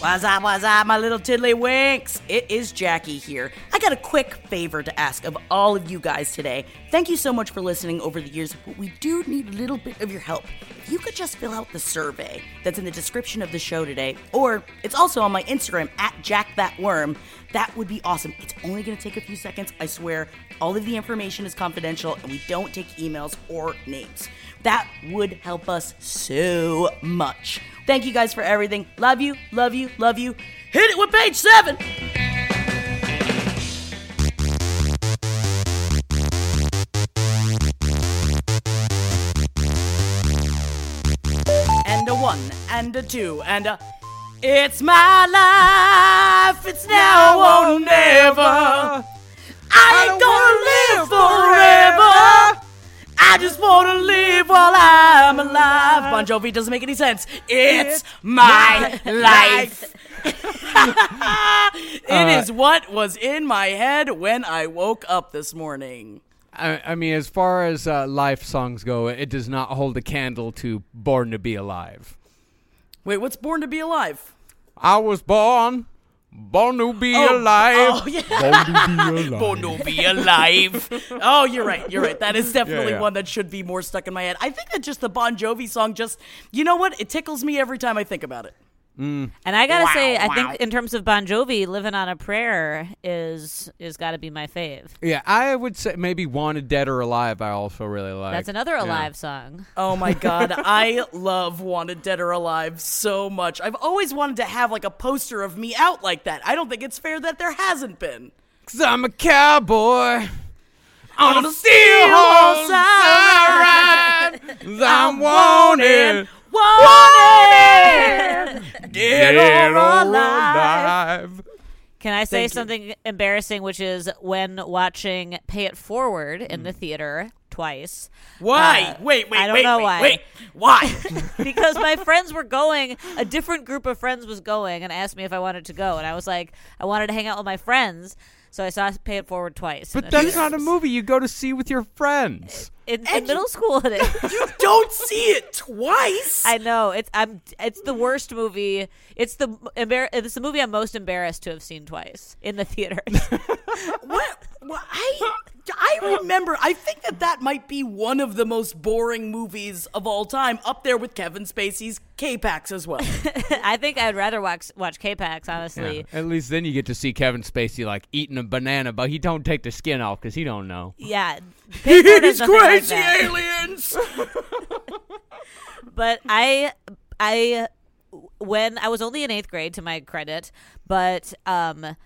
What's up, what's up, my little tiddlywinks? It is Jackie here. I got a quick favor to ask of all of you guys today. Thank you so much for listening over the years, but we do need a little bit of your help. If you could just fill out the survey that's in the description of the show today, or it's also on my Instagram at JackThatWorm, that would be awesome. It's only gonna take a few seconds, I swear. All of the information is confidential, and we don't take emails or names. That would help us so much. Thank you guys for everything. Love you, love you, love you. Hit it with page seven. And a one, and a two, and a. It's my life, it's now or never. I ain't gonna. I just wanna live while I'm alive. Bon Jovi doesn't make any sense. It's my life. It is what was in my head when I woke up this morning. I, I mean, as far as uh, life songs go, it does not hold a candle to "Born to Be Alive." Wait, what's Born to Be Alive? I was born, born to be Oh, alive. oh, yeah. Born to be alive. oh, you're right. You're right. That is definitely yeah. one that should be more stuck in my head. I think that just the Bon Jovi song just, you know what? It tickles me every time I think about it. Mm. And I gotta say, I think in terms of Bon Jovi, "Living on a Prayer" is is got to be my fave. Yeah, I would say maybe "Wanted Dead or Alive." I also really like. That's another Yeah. Alive song. Oh my god, I love Wanted Dead or Alive so much. I've always wanted to have like a poster of me out like that. I don't think it's fair that there hasn't been. Cause I'm a cowboy On a steel horse I ride. I'm wanted, wanted, dead or alive. alive. Can I say Thank you. something embarrassing, which is when watching Pay It Forward in Mm. the theater twice? Why? Uh, wait, wait, I don't wait, know wait, why. wait. Why? because my friends were going, a different group of friends was going and asked me if I wanted to go. And I was like, I wanted to hang out with my friends. So I saw Pay It Forward twice. But in that's theater. not a movie you go to see with your friends. In, in And middle school, it is. you don't see it twice. I know it's I'm it's the worst movie. It's the embar- it's the movie I'm most embarrassed to have seen twice in the theater. what? what I I remember. I think that that might be one of the most boring movies of all time, up there with Kevin Spacey's K-Pax as well. I think I'd rather watch watch K-Pax honestly. Yeah, At least then you get to see Kevin Spacey like eating a banana, but he don't take the skin off because he don't know. Yeah, Pay It Forward is These nothing like crazy that. aliens. but I I when I was only in eighth grade to my credit, but um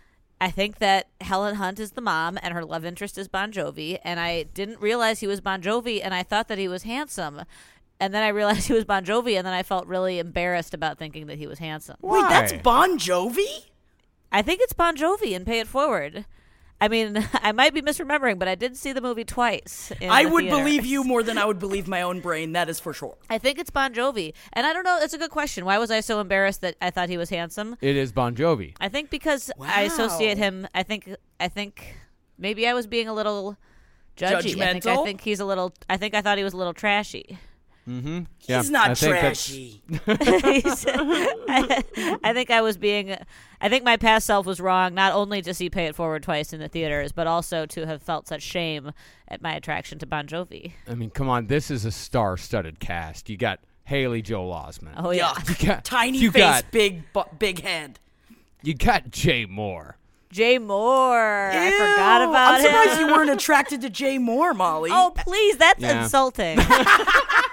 I think that Helen Hunt is the mom and her love interest is Bon Jovi, and I didn't realize he was Bon Jovi, and I thought that he was handsome. And then I realized he was Bon Jovi, and then I felt really embarrassed about thinking that he was handsome. Wait, that's Why? Bon Jovi? I think it's Bon Jovi and Pay It Forward. I mean, I might be misremembering, but I did see the movie twice. in I the would theater. believe you more than I would believe my own brain. That is for sure. I think it's Bon Jovi, and I don't know. It's a good question. Why was I so embarrassed that I thought he was handsome? It is Bon Jovi. I think because I associate him. I think. I think maybe I was being a little judgy. I think, I think he's a little. I think I thought he was a little trashy. Mm-hmm. He's not trashy. He's- I, I think I was being. I think my past self was wrong. Not only to see Pay It Forward twice in the theaters, but also to have felt such shame at my attraction to Bon Jovi. I mean, come on, this is a star-studded cast. You got Haley Joel Osment. Oh yeah. Yuck. You got- Tiny you face, got- big bu- big head. You got Jay Mohr. Jay Mohr. I forgot Ew. about I'm surprised him. you weren't attracted to Jay Mohr, Molly. Oh, please, that's Yeah. insulting.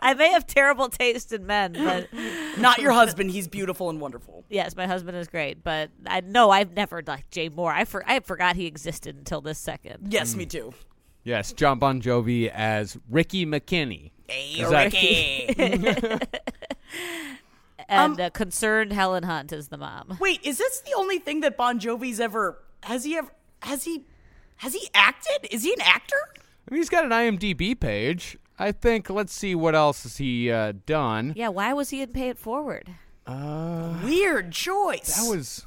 I may have terrible taste in men, but not your husband. He's beautiful and wonderful. yes, my husband is great. But I know I've never liked Jay Mohr. I for, I forgot he existed until this second. Yes, me too. Yes, John Bon Jovi as Ricky McKinney. Hey, Is that- Ricky. And Um, uh, concerned Helen Hunt is the mom. Wait, is this the only thing that Bon Jovi's ever has he ever has he has he acted? Is he an actor? I mean, he's got an IMDb page. I think. Let's see what else has he uh, done. Yeah, why was he in Pay It Forward? Uh, Weird choice. that was.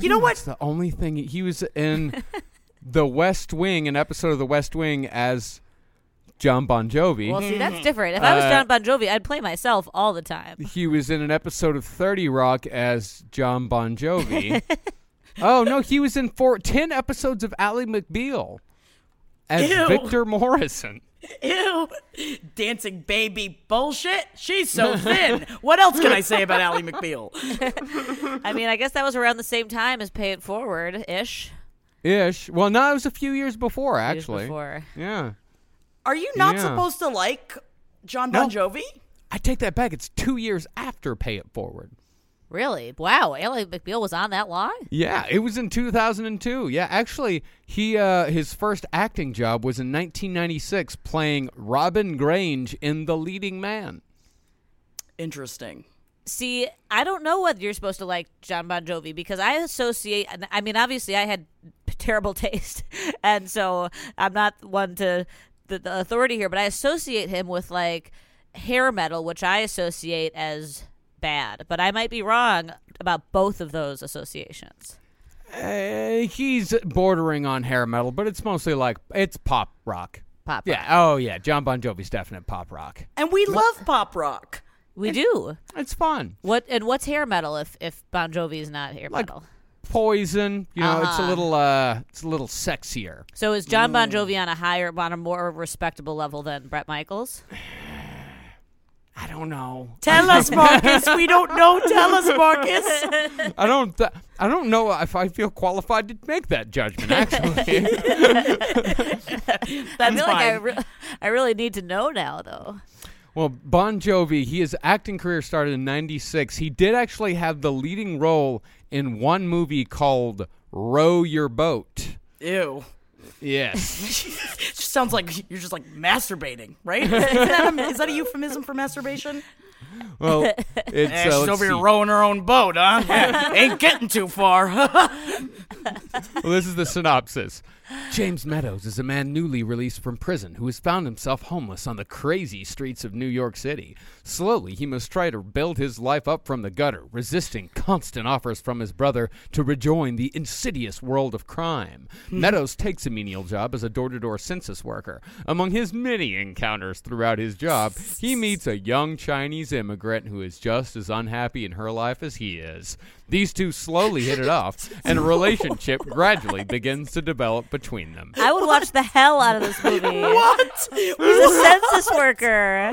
You know pretty what? The only thing he was in the West Wing, an episode of the West Wing as John Bon Jovi. Well, see, that's different. If I was Uh, John Bon Jovi, I'd play myself all the time. he was in an episode of 30 Rock as John Bon Jovi. oh, no, he was in four, 10 episodes of Ally McBeal as Ew. Victor Morrison. Ew. Dancing baby bullshit. She's so thin. what else can I say about Ally McBeal? I mean, I guess that was around the same time as Pay It Forward ish. Ish. Well, no, it was a few years before, actually. Before. Yeah. Are you not Yeah. supposed to like John Bon No. Jovi? I take that back. It's two years after Pay It Forward. Really? Wow. Ally McBeal was on that long? Yeah, it was in 2002. Yeah, actually, he uh, his first acting job was in 1996 playing Robin Grange in The Leading Man. Interesting. See, I don't know whether you're supposed to like John Bon Jovi because I associate. I mean, obviously, I had terrible taste, and so I'm not one to the, the authority here. But I associate him with like hair metal, which I associate as bad. But I might be wrong about both of those associations. Uh, he's bordering on hair metal, but it's mostly like it's pop rock. Pop. Yeah. rock. Oh yeah, John Bon Jovi's definite pop rock. And we love pop rock. we do. It's fun. What and what's hair metal if if Bon Jovi is not hair Like- metal? Poison. You know, it's a Uh-huh. little uh, it's a little sexier. So is John Bon Jovi on a higher, on a more respectable level than Bret Michaels? I don't know. Tell us, Marcus. we don't know. Tell us, Marcus. I don't. Th- I don't know if I feel qualified to make that judgment. Actually. I feel like I, re- I really need to know now, though. Well, Bon Jovi, he his acting career started in 96. He did actually have the leading role in one movie called Row Your Boat. Ew. Yes. It just sounds like you're just like masturbating, right? is, that a, is that a euphemism for masturbation? well, it's Eh, uh, she's over here rowing her own boat, huh? Ain't getting too far. Well, this is the synopsis. James Meadows is a man newly released from prison who has found himself homeless on the crazy streets of New York City. Slowly, he must try to build his life up from the gutter, resisting constant offers from his brother to rejoin the insidious world of crime. Hmm. Meadows takes a menial job as a door to door census worker. Among his many encounters throughout his job, he meets a young Chinese immigrant who is just as unhappy in her life as he is. These two slowly hit it off, and a relationship gradually begins to develop between them. I would watch the hell out of this movie. what? He's a census worker.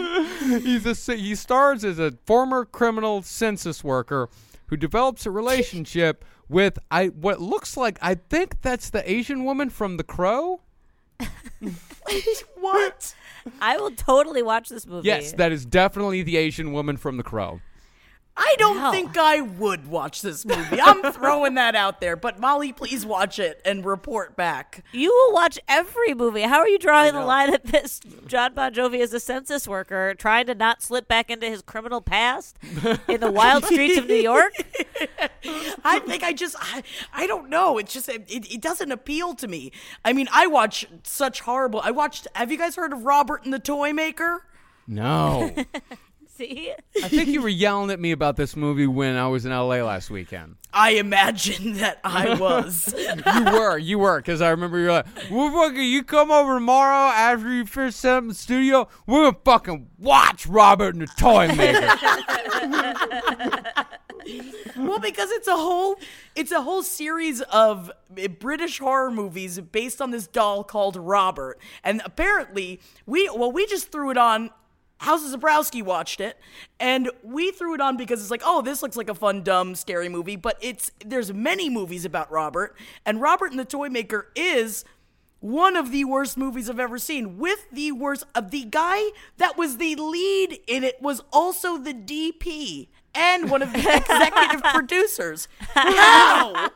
He's a, he stars as a former criminal census worker who develops a relationship with I what looks like I think that's the Asian woman from The Crow. what? I will totally watch this movie. Yes, that is definitely the Asian woman from The Crow. I don't Wow. think I would watch this movie. I'm throwing that out there. But Molly, please watch it and report back. you will watch every movie. How are you drawing the line at this? John Bon Jovi is a census worker trying to not slip back into his criminal past in the wild streets of New York. I think I just I, I don't know. It's just it, it doesn't appeal to me. I mean, I watch such horrible. I watched. Have you guys heard of Robert and the Toy Maker? No. See, I think you were yelling at me about this movie when I was in LA last weekend. I imagine that I was. You were, you were, because I remember you were like, well, fucking, you come over tomorrow after you finish set up in the studio, we're gonna fucking watch Robert and the Toy Maker. well, because it's a whole it's a whole series of British horror movies based on this doll called Robert, and apparently we well we just threw it on. House of Zebrowski watched it, and we threw it on because it's like, oh, this looks like a fun, dumb, scary movie. But it's there's many movies about Robert, and Robert and the Toy Maker is one of the worst movies I've ever seen. With the worst of the guy that was the lead in it was also the DP and one of the executive producers. How?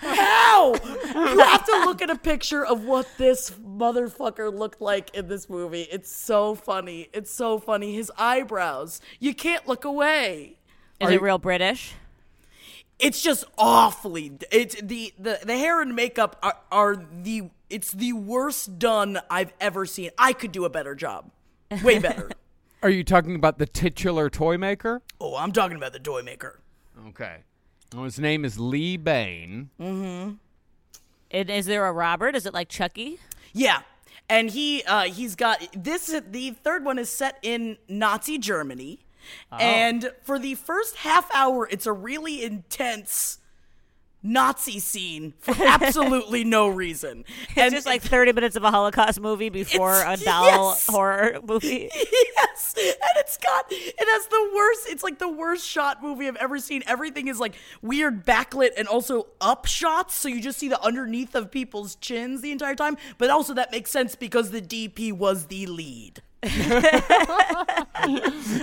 How? You have to look at a picture of what this motherfucker looked like in this movie. It's so funny. It's so funny. His eyebrows. You can't look away. is it real British? It's just awfully. It's the the the hair and makeup are, are the. It's the worst done I've ever seen. I could do a better job. Way better. Are you talking about the titular toy maker? oh, I'm talking about the toy maker. Okay. Well, his name is Lee Bane. Mm-hmm. And is there a Robert? Is it like Chucky? Yeah. and he uh, he's got this. The third one is set in Nazi Germany, and for the first half hour, it's a really intense. Nazi scene for absolutely no reason. and It's just like 30 minutes of a Holocaust movie before a doll yes. horror movie. yes, and it's got it has the worst. It's like the worst shot movie I've ever seen. Everything is like weird backlit and also up shots, so you just see the underneath of people's chins the entire time. But also that makes sense because the DP was the lead.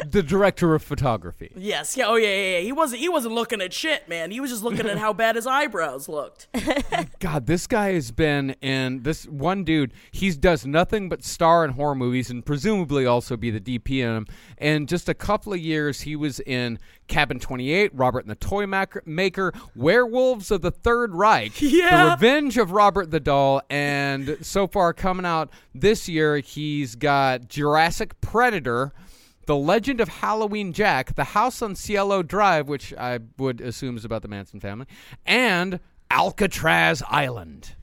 the director of photography. Yes, yeah, oh yeah, yeah, yeah. He wasn't he wasn't looking at shit, man. He was just looking at how bad his eyebrows looked. God, this guy has been in this one dude. He does nothing but star in horror movies and presumably also be the DP in them. And just a couple of years, he was in Cabin 28, Robert and the Toy Maker, Werewolves of the Third Reich, Yeah. The Revenge of Robert the Doll, and so far coming out this year, he's got Jurassic Predator. The Legend of Halloween Jack, The House on Cielo Drive, which I would assume is about the Manson family, and Alcatraz Island.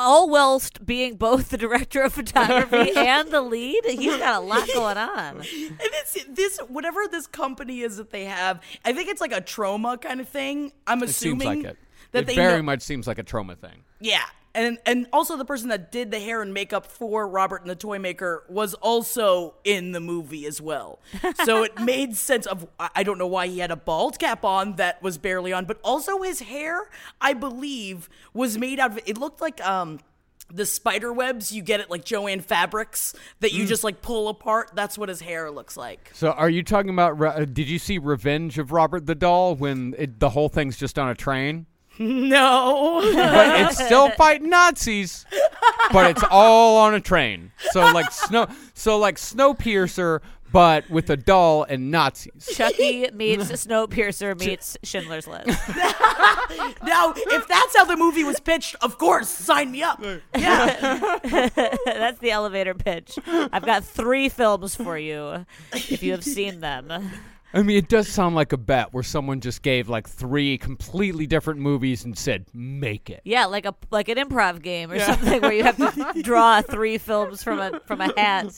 All whilst being both the director of photography and the lead. He's got a lot going on. And this, this, whatever this company is that they have, I think it's like a trauma kind of thing. I'm It seems assuming like it. that it they very know- much seems like a trauma thing. Yeah. And and also the person that did the hair and makeup for Robert and the Toy Maker was also in the movie as well. So it made sense of I don't know why he had a bald cap on that was barely on, but also his hair, I believe, was made out of it looked like um the spider webs you get at like Jo-Ann Fabrics that Mm. you just like pull apart. That's what his hair looks like. So, are you talking about? Uh, did you see Revenge of Robert the Doll when it, the whole thing's just on a train? No. But it's still fighting Nazis, but it's all on a train. So like snow, so like Snowpiercer, but with a doll and Nazis. Chucky meets Snowpiercer meets Schindler's List. now, if that's how the movie was pitched, of course, sign me up. Yeah. That's the elevator pitch. I've got three films for you if you have seen them. I mean, it does sound like a bet where someone just gave like three completely different movies and said, "Make it." Yeah, like a like an improv game or something where you have to draw three films from a from a hat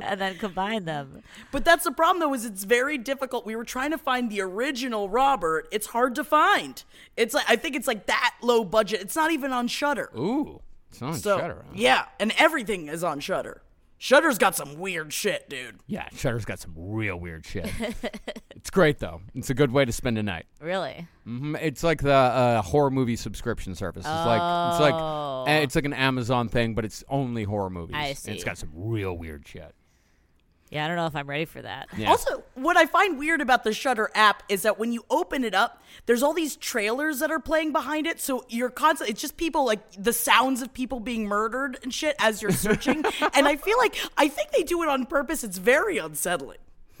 and then combine them. But that's the problem, though, is it's very difficult. We were trying to find the original Robert. It's hard to find. It's like I think it's like that low budget. It's not even on Shudder. Ooh, it's on So Shudder. huh? yeah, and everything is on Shudder. Shudder's got some weird shit, dude. Yeah, Shudder's got some real weird shit. it's great though. It's a good way to spend a night. Really? hmm It's like the uh, horror movie subscription service. It's like it's like Oh. eh, it's like an Amazon thing, but it's only horror movies. I And see. it's got some real weird shit. Yeah, I don't know if I'm ready for that. Yeah. Also, what I find weird about the Shudder app is that when you open it up, there's all these trailers that are playing behind it. So you're constantly, it's just people like the sounds of people being murdered and shit as you're searching. and I feel like I think they do it on purpose. It's very unsettling.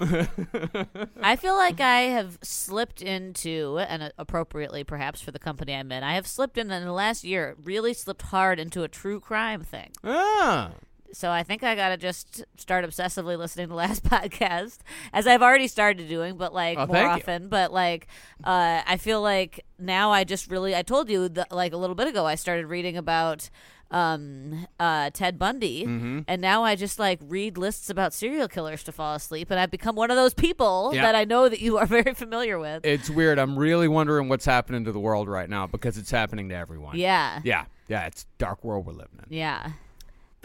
I feel like I have slipped into, and appropriately perhaps for the company I'm in, I have slipped in in the last year, really slipped hard into a true crime thing. ah, So I think I gotta just start obsessively listening to last podcast, as I've already started doing, but like Oh, more thank you. often. But like, uh, I feel like now I just really, I told you like a little bit ago, I started reading about um uh Ted Bundy Mm-hmm. and now I just like read lists about serial killers to fall asleep and I've become one of those people Yeah. that I know that you are very familiar with. it's weird. I'm really wondering what's happening to the world right now because it's happening to everyone. yeah. yeah, yeah. It's dark world we're living in. Yeah.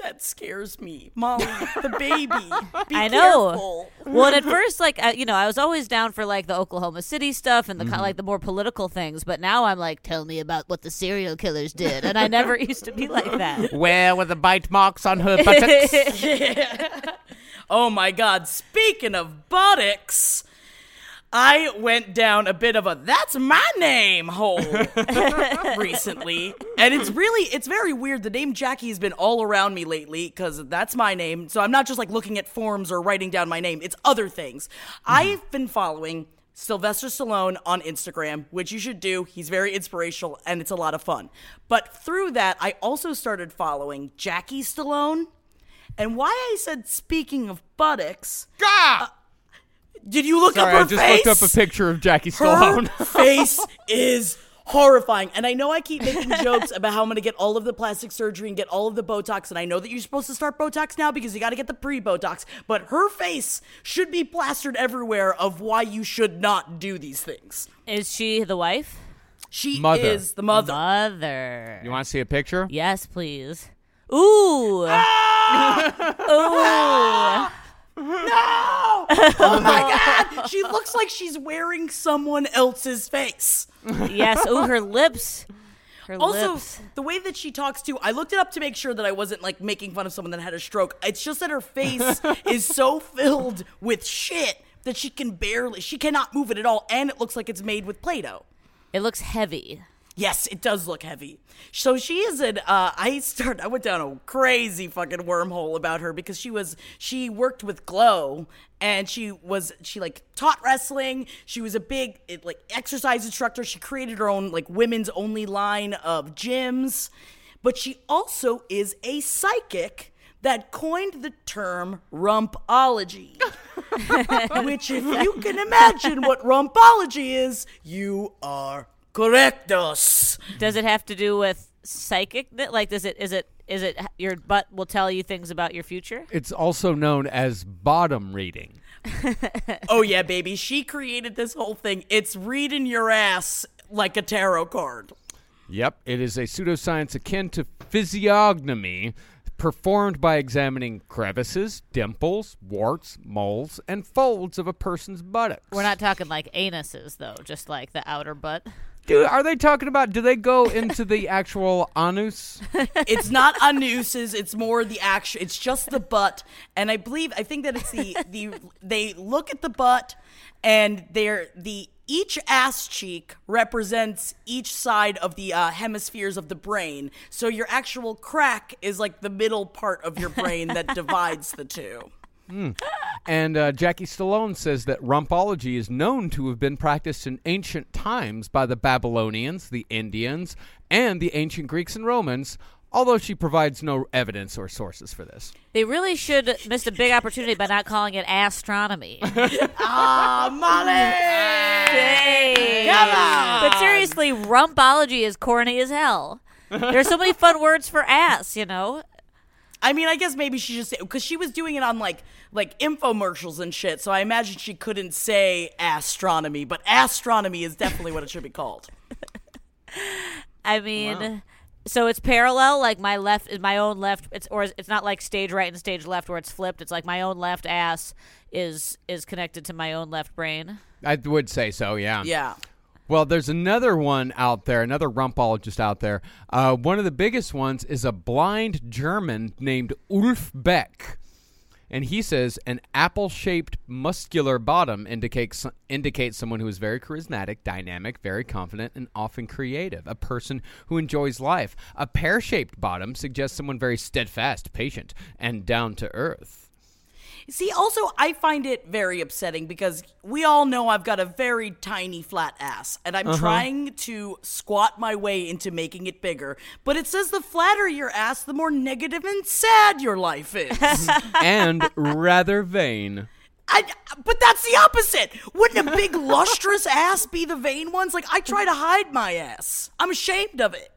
That scares me, Molly, the baby. Be I know. careful. well, and at first, like uh, you know, I was always down for like the Oklahoma City stuff and the Mm-hmm. kind like the more political things, but now I'm like, tell me about what the serial killers did, and I never used to be like that. Where were the bite marks on her buttocks? Oh my God! Speaking of buttocks. I went down a bit of a that's my name hole recently. And it's really it's very weird. The name Jackie has been all around me lately cuz that's my name. So I'm not just like looking at forms or writing down my name. It's other things. I've been following Sylvester Stallone on Instagram, which you should do. He's very inspirational and it's a lot of fun. But through that, I also started following Jackie Stallone. And why I said speaking of buttocks, ah! Did you look Sorry, up I just face? looked up a picture of Jackie Her face is horrifying. And I know I keep making jokes about how I'm going to get all of the plastic surgery and get all of the Botox. And I know that you're supposed to start Botox now because you got to get the pre Botox. But her face should be plastered everywhere of why you should not do these things. Is she the wife? She Mother. is the mother. Mother. You want to see a picture? Yes, please. Ooh. Ah! Ooh. No! Oh my god! She looks like she's wearing someone else's face. Yes. Oh, her lips. Her Also, lips. the way that she talks too, I looked it up to make sure that I wasn't like making fun of someone that had a stroke. It's just that her face is so filled with shit that she can barely, she cannot move it at all, and it looks like it's made with Play-Doh. It looks heavy. Yes, it does look heavy. So she is an. Uh, I start. I went down a crazy fucking wormhole about her because she was. She worked with Glow, and she was. She like taught wrestling. She was a big it, like exercise instructor. She created her own like women's only line of gyms, but she also is a psychic that coined the term rumpology. Which, if you can imagine what rumpology is, you are correctos. Does it have to do with psychic? Like, does it? Is it? Is it? Your butt will tell you things about your future. It's also known as bottom reading. Oh yeah, baby. She created this whole thing. It's reading your ass like a tarot card. Yep, it is a pseudoscience akin to physiognomy, performed by examining crevices, dimples, warts, moles, and folds of a person's buttocks. We're not talking like anuses, though. Just like the outer butt. Dude, are they talking about? Do they go into the actual anus? It's not anuses. It's more the action. It's just the butt. And I believe I think that it's the the they look at the butt and they're the each ass cheek represents each side of the uh, hemispheres of the brain. So your actual crack is like the middle part of your brain that divides the two. And uh, Jackie Stallone says that rumpology is known to have been practiced in ancient times by the Babylonians, the Indians, and the ancient Greeks and Romans, although she provides no evidence or sources for this. They really should missed a big opportunity by not calling it astronomy. Ah, Molly! Hey. Come on! But seriously, rumpology is corny as hell. There's so many fun words for ass, you know. I mean, I guess maybe she just because she was doing it on like like infomercials and shit. So I imagine she couldn't say astronomy, but astronomy is definitely what it should be called. I mean, so it's parallel. Like my left is my own left. It's or it's not like stage right and stage left where it's flipped. It's like my own left ass is is connected to my own left brain. I would say so, yeah. Yeah. Well, there's another one out there, another rumpologist out there. Uh, one of the biggest ones is a blind German named Ulf Buck. And he says an apple shaped muscular bottom indicates, indicates someone who is very charismatic, dynamic, very confident, and often creative, a person who enjoys life. A pear shaped bottom suggests someone very steadfast, patient, and down to earth. See, also, I find it very upsetting because we all know I've got a very tiny flat ass, and I'm uh-huh. trying to squat my way into making it bigger. But it says the flatter your ass, the more negative and sad your life is. and rather vain. I, but that's the opposite. Wouldn't a big lustrous ass be the vain ones? Like I try to hide my ass. I'm ashamed of it.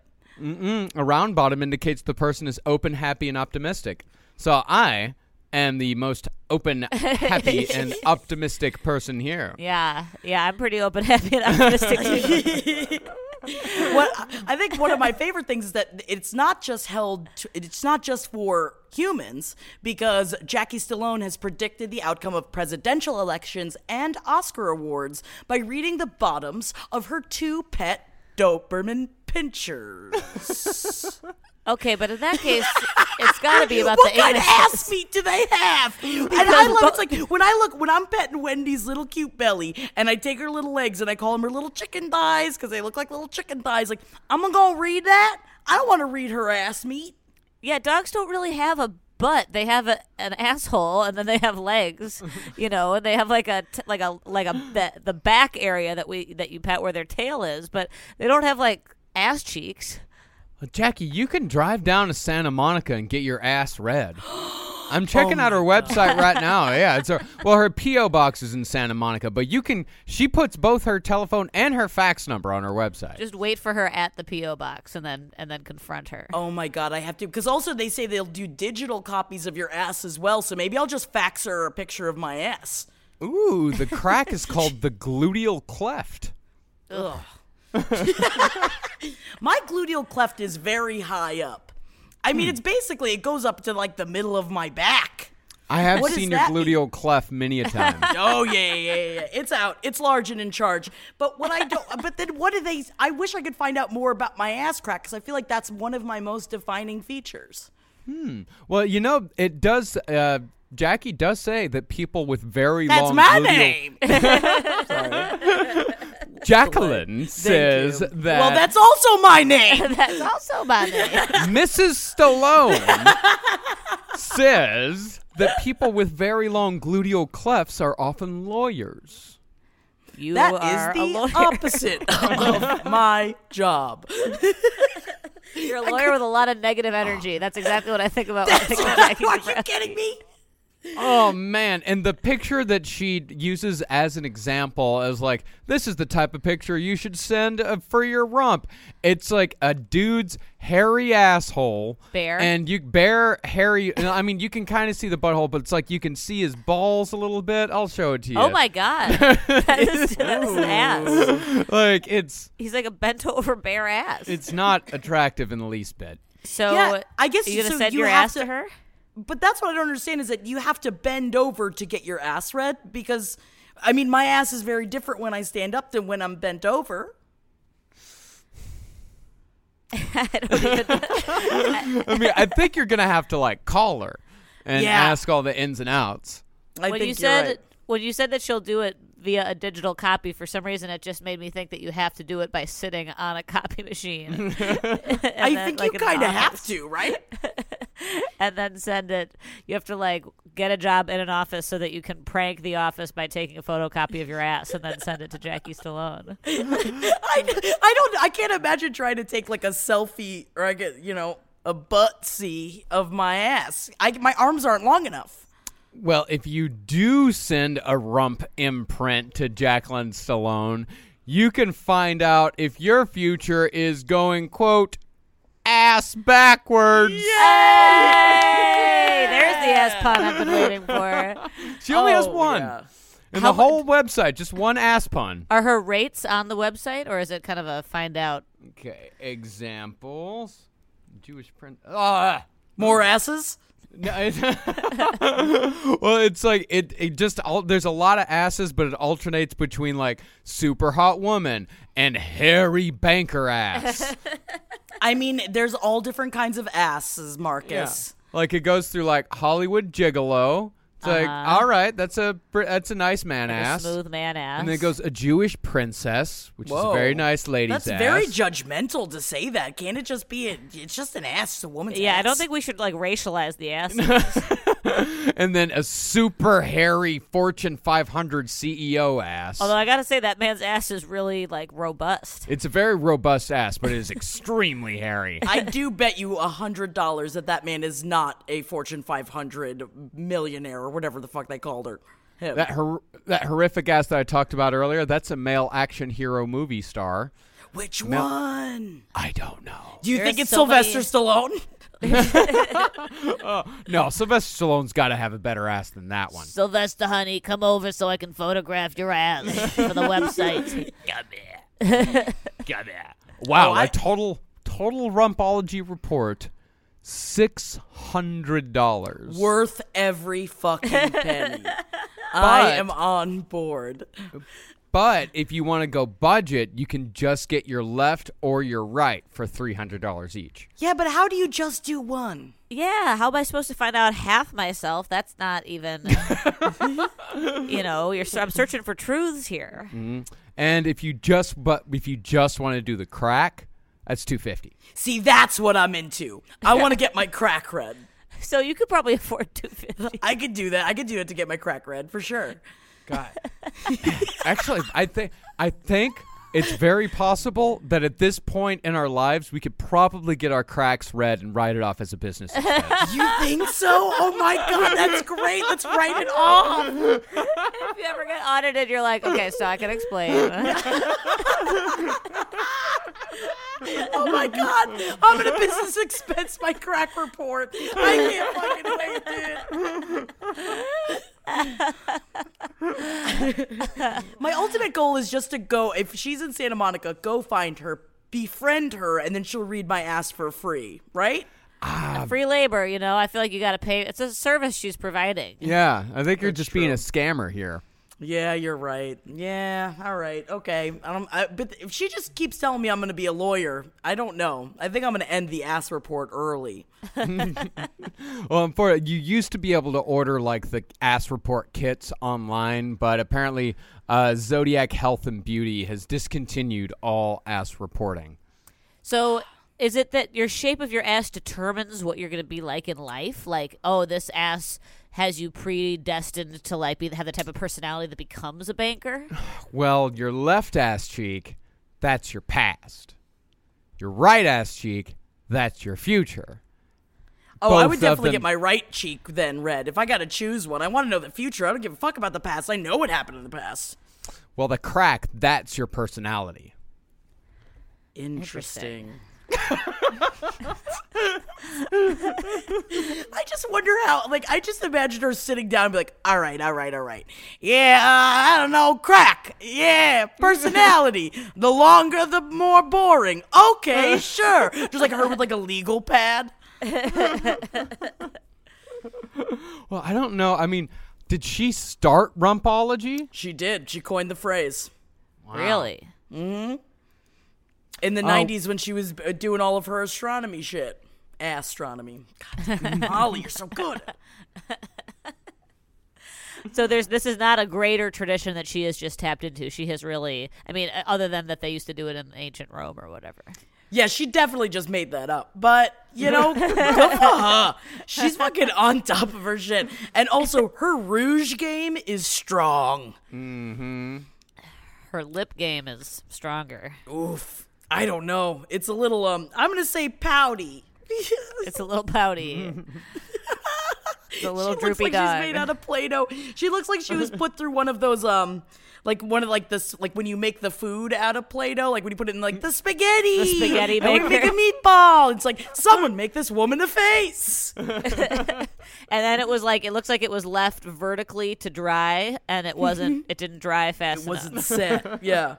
A round bottom indicates the person is open, happy, and optimistic. So I am the most open, happy, and optimistic person here. Yeah, yeah. I'm pretty open, happy, and optimistic. too. What I think one of my favorite things is that it's not just held. To, it's not just for humans because Jackie Stallone has predicted the outcome of presidential elections and Oscar awards by reading the bottoms of her two pet Doberman pinschers. Okay, but in that case, it's got to be about what the kind of ass meat do they have? and I love it's like when I look when I'm petting Wendy's little cute belly and I take her little legs and I call them her little chicken thighs because they look like little chicken thighs. Like I'm gonna go read that. I don't want to read her ass meat. Yeah, dogs don't really have a butt. They have a, an asshole, and then they have legs. You know, and they have like a t- like a like a the, the back area that we that you pat where their tail is, but they don't have like ass cheeks. Well, Jackie, you can drive down to Santa Monica and get your ass read. I'm checking Oh out her oh, my website right now. Yeah, it's her. Well, her PO box is in Santa Monica, but you can. She puts both her telephone and her fax number on her website. Just wait for her at the PO box and then and then confront her. Oh my god, I have to because also they say they'll do digital copies of your ass as well. So maybe I'll just fax her a picture of my ass. Ooh, the crack is called the gluteal cleft. Ugh. my gluteal cleft is very high up. I mean, it's basically it goes up to like the middle of my back. I have What does seen your that gluteal cleft many a time. Oh yeah, yeah, yeah, yeah. It's out. It's large and in charge. But what I don't. But then what do they? I wish I could find out more about my ass crack because I feel like that's one of my most defining features. Hmm. Well, you know, it does. Uh, Jackie does say that people with very That's long my gluteal- name. Jacqueline says that Well, that's also my name. That's also my name. Mrs. Stallone says that people with very long gluteal clefts are often lawyers. You That are is the lawyer. opposite of my job. You're a lawyer with a lot of negative energy. That's exactly what I think about when I think of Jackie Are you Zebrowski. kidding me? Oh man, and the picture that she uses as an example is like this is the type of picture you should send uh, for your rump. It's like a dude's hairy asshole, Bare. and you bare hairy. I mean, you can kind of see the butthole, but it's like you can see his balls a little bit. I'll show it to you. Oh my god, that is, that is an ass. Like it's He's like a bent over bare ass. it's not attractive in the least bit. so Yeah, I guess are you gonna so send you your ass to- to her? But that's what I don't understand is that you have to bend over to get your ass read because, I mean, my ass is very different when I stand up than when I'm bent over. I mean, I think you're gonna have to like call her and Yeah. ask all the ins and outs. I when think you said right. when you said that she'll do it via a digital copy, for some reason it just made me think that you have to do it by sitting on a copy machine. I think you kind of have to, right? and then send it. You have to like get a job in an office so that you can prank the office by taking a photocopy of your ass and then send it to Jackie Stallone. I, I don't I can't imagine trying to take like a selfie or I get you know a butt see of my ass. I my arms aren't long enough. Well, if you do send a rump imprint to Jacqueline Stallone, you can find out if your future is going, quote, ass backwards. Hey, there's the ass pun I've been waiting for. She only has one. yeah. In How the whole website, just one ass pun. Are her rates on the website, or is it kind of a find out? Okay, examples. Jewish print. Ah! More asses? No, it- well, it's like it. It just all, there's a lot of asses, but it alternates between like super hot woman and hairy banker ass. I mean, there's all different kinds of asses, Marcus. Like it goes through like Hollywood gigolo. It's like Uh-huh. all right, that's a br- that's a nice man A ass. smooth man ass. And then it goes a Jewish princess, which is a Whoa. very nice lady's That's ass. very judgmental to say that. Can't it just be a, it's just an ass, it's a woman's Yeah, ass. I don't think we should like racialize the ass. and then a super hairy Fortune 500 CEO ass. Although I gotta say that man's ass is really like robust. It's a very robust ass, but it is extremely hairy. I do bet you a hundred dollars that that man is not a Fortune 500 millionaire or whatever the fuck they called her. Him. That hor- that horrific ass that I talked about earlier, that's a male action hero movie star. Which one? I don't know. Do you There's think it's so many- Sylvester Stallone? Oh, no, Sylvester Stallone's got to have a better ass than that one. Sylvester, honey, come over so I can photograph your ass for the website. Come here. Come here. Wow, Oh, I- a total total rumpology report. Six hundred dollars. Worth every fucking penny. I am on board. But if you want to go budget, you can just get your left or your right for three hundred dollars each. Yeah, but how do you just do one? yeah, how am I supposed to find out half myself? That's not even. you know, you're. I'm searching for truths here. Mm-hmm. And if you just but if you just want to do the crack, that's two fifty. See, that's what I'm into. I want to get my crack red. So you could probably afford two fifty. I could do that. I could do it to get my crack red for sure. God. Actually, I think I think it's very possible that at this point in our lives, we could probably get our cracks read and write it off as a business expense. You think so? Oh my god, that's great. Let's write it off. if you ever get audited, you're like, okay, so I can explain. Oh my god, I'm gonna business expense my crack report. I can't fucking wait, dude. my ultimate goal is just to go. If she's in Santa Monica, go find her, befriend her, and then she'll read my ass for free. Right? Ah. Free labor, you know. I feel like you got to pay. It's a service she's providing. yeah, I think you're just being a scammer here. Yeah, you're right. Yeah, all right, okay. I don't, I, but if she just keeps telling me I'm going to be a lawyer, I don't know. I think I'm going to end the ass report early. Well, for you used to be able to order like the ass report kits online, but apparently uh, Zodiac Health and Beauty has discontinued all ass reporting. So, is it that your shape of your ass determines what you're going to be like in life? Like, oh, this ass has you predestined to like be have the type of personality that becomes a banker? Well, your left ass cheek, that's your past. Your right ass cheek, that's your future. Oh, I would definitely them- get my right cheek then red. If I got to choose one, I want to know the future. I don't give a fuck about the past. I know what happened in the past. Well, the crack, that's your personality. Interesting. I just wonder how, like, I just imagine her sitting down and be like, all right, all right, all right. Yeah, uh, I don't know, crack. Yeah, personality. the longer, the more boring. Okay, sure. Just like her with, like, a legal pad. Well, I don't know. I mean, did she start rumpology? She did. She coined the phrase. Really? In the Oh. 90s when she was uh, doing all of her astronomy shit. Astronomy. God, Molly, you're so good. So there's this is not a greater tradition that she has just tapped into. She has really, I mean, uh, other than that they used to do it in ancient Rome or whatever. Yeah, she definitely just made that up. But, you know, good for her. She's fucking on top of her shit. And also, her rouge game is strong. Hmm. Her lip game is stronger. Oof. I don't know. It's a little, um, I'm going to say pouty. It's a little pouty. it's a little she looks droopy like dog. she's made out of Play-Doh. She looks like she was put through one of those, um, like one of like this, like when you make the food out of Play-Doh, like when you put it in like the spaghetti, The spaghetti and we make a meatball. It's like someone make this woman a face. and then it was like it looks like it was left vertically to dry, and it wasn't. it didn't dry fast It wasn't set. Yeah.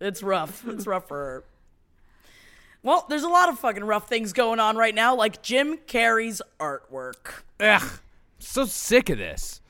It's rough. It's rough for her. Well, there's a lot of fucking rough things going on right now, like Jim Carrey's artwork. Ugh, so sick of this.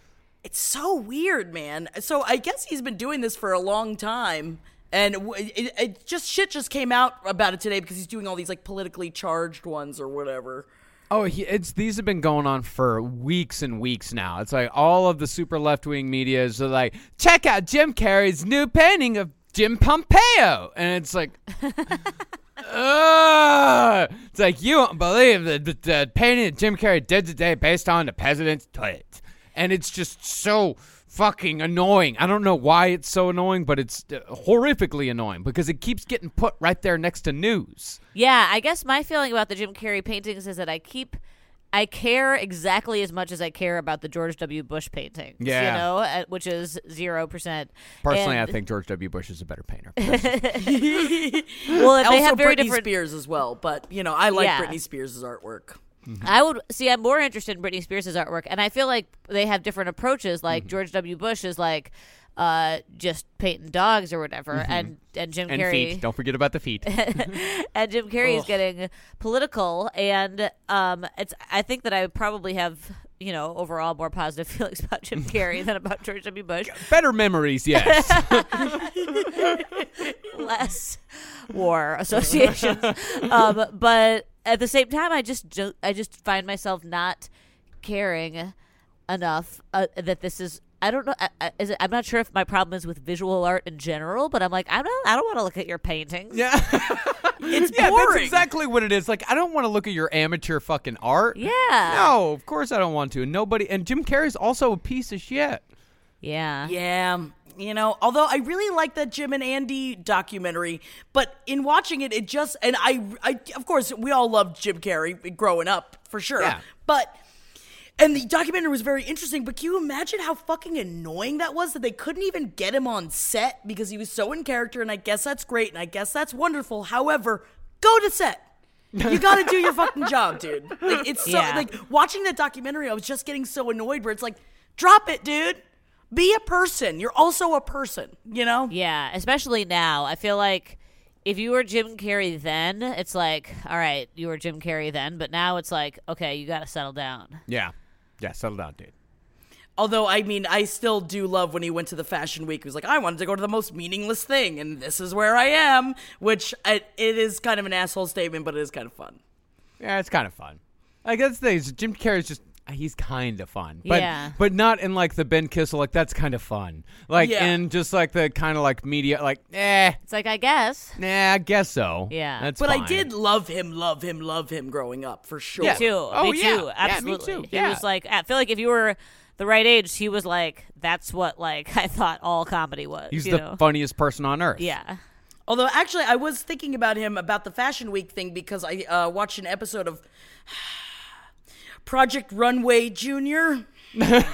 It's so weird, man. So I guess he's been doing this for a long time. And it, it just shit just came out about it today because he's doing all these like politically charged ones or whatever. Oh, he, it's these have been going on for weeks and weeks now. It's like all of the super left wing media is like, check out Jim Carrey's new painting of Jim Pompeo, and it's like, Ugh. it's like you won't believe the, the, the painting that Jim Carrey did today based on the president's tweet, and it's just so fucking annoying. I don't know why it's so annoying, but it's uh, horrifically annoying because it keeps getting put right there next to news. Yeah, I guess my feeling about the Jim Carrey paintings is that I keep. I care exactly as much as I care about the George W. Bush paintings. Yeah. You know, uh, which is 0%. Personally, And- I think George W. Bush is a better painter. Well, they have very Britney different. Spears as well, but you know I like Yeah. Britney Spears' artwork. I would see. I'm more interested in Britney Spears' artwork, and I feel like they have different approaches. Mm-hmm. Like George W. Bush is like uh, just painting dogs or whatever, and and Jim Mm-hmm. and Carrey feet. Don't forget about the feet. and Jim Carrey is getting political, and um, it's. I think that I probably have you know overall more positive feelings about Jim Carrey than about George W. Bush. Better memories, yes. less war associations. um, but at the same time, I just ju- I just find myself not caring enough uh, that this is. I don't know. I, I, is it, I'm not sure if my problem is with visual art in general, but I'm like, I don't. I don't want to look at your paintings. yeah. It's yeah, boring. that's exactly what it is. Like, I don't want to look at your amateur fucking art. Yeah. No, of course I don't want to. Nobody. And Jim Carrey's also a piece of shit. Yeah. Yeah, you know, although I really like that Jim and Andy documentary, but in watching it, it just and I, I of course we all loved Jim Carrey growing up for sure, Yeah. but. And the documentary was very interesting, but can you imagine how fucking annoying that was that they couldn't even get him on set because he was so in character? And I guess that's great, and I guess that's wonderful. However, go to set. You got to do your fucking job, dude. Like it's so Yeah. like watching that documentary. I was just getting so annoyed where it's like, drop it, dude. Be a person. You're also a person. You know? Yeah, especially now. I feel like if you were Jim Carrey then, it's like, all right, you were Jim Carrey then, but now it's like, okay, you got to settle down. Yeah. Yeah, settle down, dude. Although I mean, I still do love when he went to the fashion week. He was like, I wanted to go to the most meaningless thing, and this is where I am. Which I, it is kind of an asshole statement, but it is kind of fun. Yeah, it's kind of fun. I guess the thing is, Jim Carrey's just he's kind of fun, but Yeah. but not in like the Ben Kissel like that's kind of fun. Like Yeah. in just like the kind of like media like eh, It's like, I guess. nah, I guess so. Yeah. that's But I did love him, love him, love him growing up for sure. Yeah. Me too. Oh, me yeah. too. Yeah, me Absolutely. too. He was like, I feel like if you were the right age, he was like, that's what like I thought all comedy was. He's you the know? funniest person on earth. Yeah. Although actually, I was thinking about him about the Fashion Week thing because I uh, watched an episode of Project Runway Junior. I'm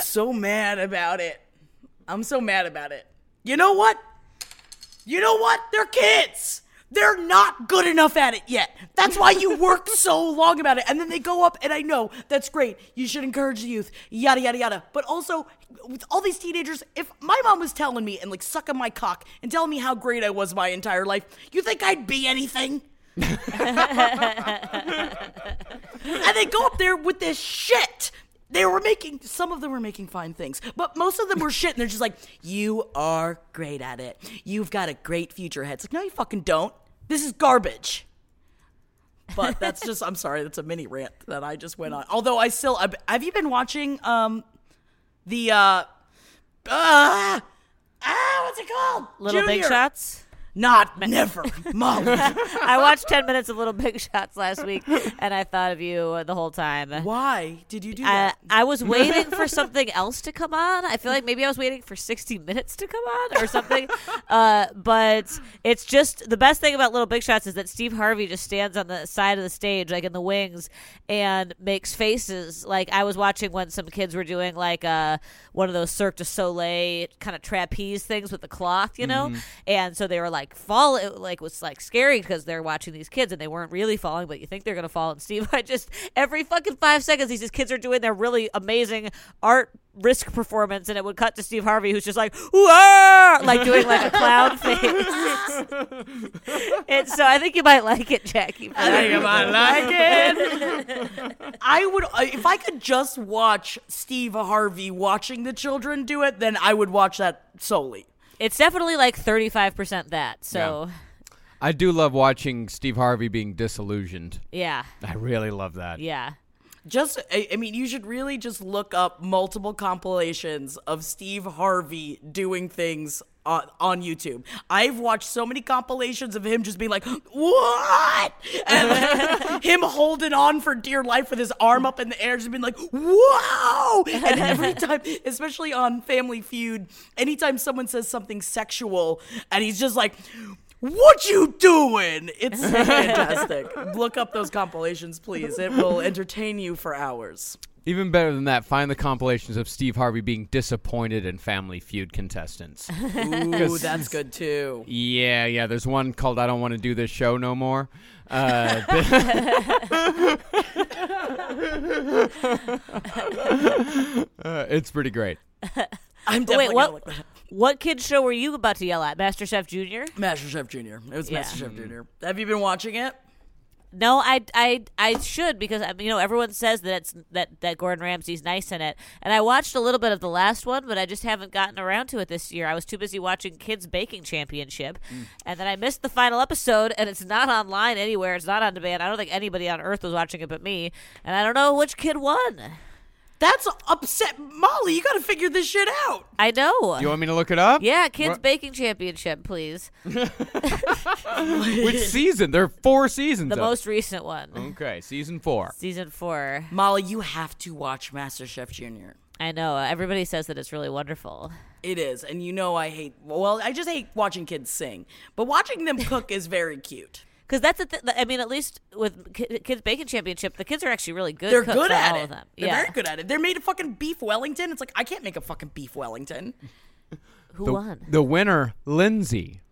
so mad about it. I'm so mad about it. You know what? You know what? They're kids. They're not good enough at it yet. That's why you work so long about it. And then they go up, and I know that's great. You should encourage the youth, yada, yada, yada. But also, with all these teenagers, if my mom was telling me and like sucking my cock and telling me how great I was my entire life, you think I'd be anything? And they go up there with this shit. They were making some of them were making fine things, but most of them were shit. And they're just like, "You are great at it. You've got a great future ahead." It's like, no, you fucking don't. This is garbage. But that's just. I'm sorry. That's a mini rant that I just went on. Although I still. I've- Have you been watching um the uh ah ah what's it called? Little Big Shots. Not never, Molly. I watched 10 minutes of Little Big Shots last week and I thought of you the whole time. Why did you do that? I was waiting for something else to come on. I feel like maybe I was waiting for 60 minutes to come on or something. uh, but it's just the best thing about Little Big Shots is that Steve Harvey just stands on the side of the stage, like in the wings, and makes faces. Like I was watching when some kids were doing like uh, one of those Cirque du Soleil kind of trapeze things with the cloth, you know? And so they were like fall it like was like scary because they're watching these kids and they weren't really falling, but you think they're gonna fall. And Steve, I just every fucking five seconds these kids are doing their really amazing art risk performance, and it would cut to Steve Harvey who's just like Whoa! like doing like a clown face. and so I think you might like it, Jackie. I think you might like it. I would, if I could just watch Steve Harvey watching the children do it, then I would watch that solely. It's definitely like thirty five percent that. So I do love watching Steve Harvey being disillusioned. yeah, I really love that. yeah. Just, I, I mean, you should really just look up multiple compilations of Steve Harvey doing things on, on YouTube. I've watched so many compilations of him just being like, "What?" and him holding on for dear life with his arm up in the air, just being like, "Whoa!" And every time, especially on Family Feud, anytime someone says something sexual, and he's just like. What you doing? It's fantastic. Look up those compilations, please. It will entertain you for hours. Even better than that, find the compilations of Steve Harvey being disappointed in Family Feud contestants. Ooh, that's good too. yeah, yeah. There's one called "I Don't Want to Do This Show No More." Uh, uh, it's pretty great. I'm But wait, definitely what? Gonna look that up. What kids show were you about to yell at? MasterChef Junior? MasterChef Junior. It was Yeah. MasterChef mm. Junior. Have you been watching it? No, I, I, I should because I you know everyone says that it's that that Gordon Ramsay's nice in it, and I watched a little bit of the last one, but I just haven't gotten around to it this year. I was too busy watching Kids Baking Championship, mm. and then I missed the final episode, and it's not online anywhere. It's not on demand. I don't think anybody on earth was watching it but me, and I don't know which kid won. That's upset, Molly. You got to figure this shit out. I know. You want me to look it up? yeah, Kids What- Baking Championship, please. Which season? There are four seasons. The of- most recent one, Okay, season four. season four. Molly, you have to watch MasterChef Junior. I know. Everybody says that it's really wonderful. It is, and you know I hate. Well, I just hate watching kids sing, but watching them cook is very cute. Because that's the th- I mean, at least with Ki- Kids Baking Championship, the kids are actually really good. They're good at at all it. of them. They're yeah. very good at it. They're made a fucking beef Wellington. It's like I can't make a fucking beef Wellington. Who The, won? the winner, Lindsay.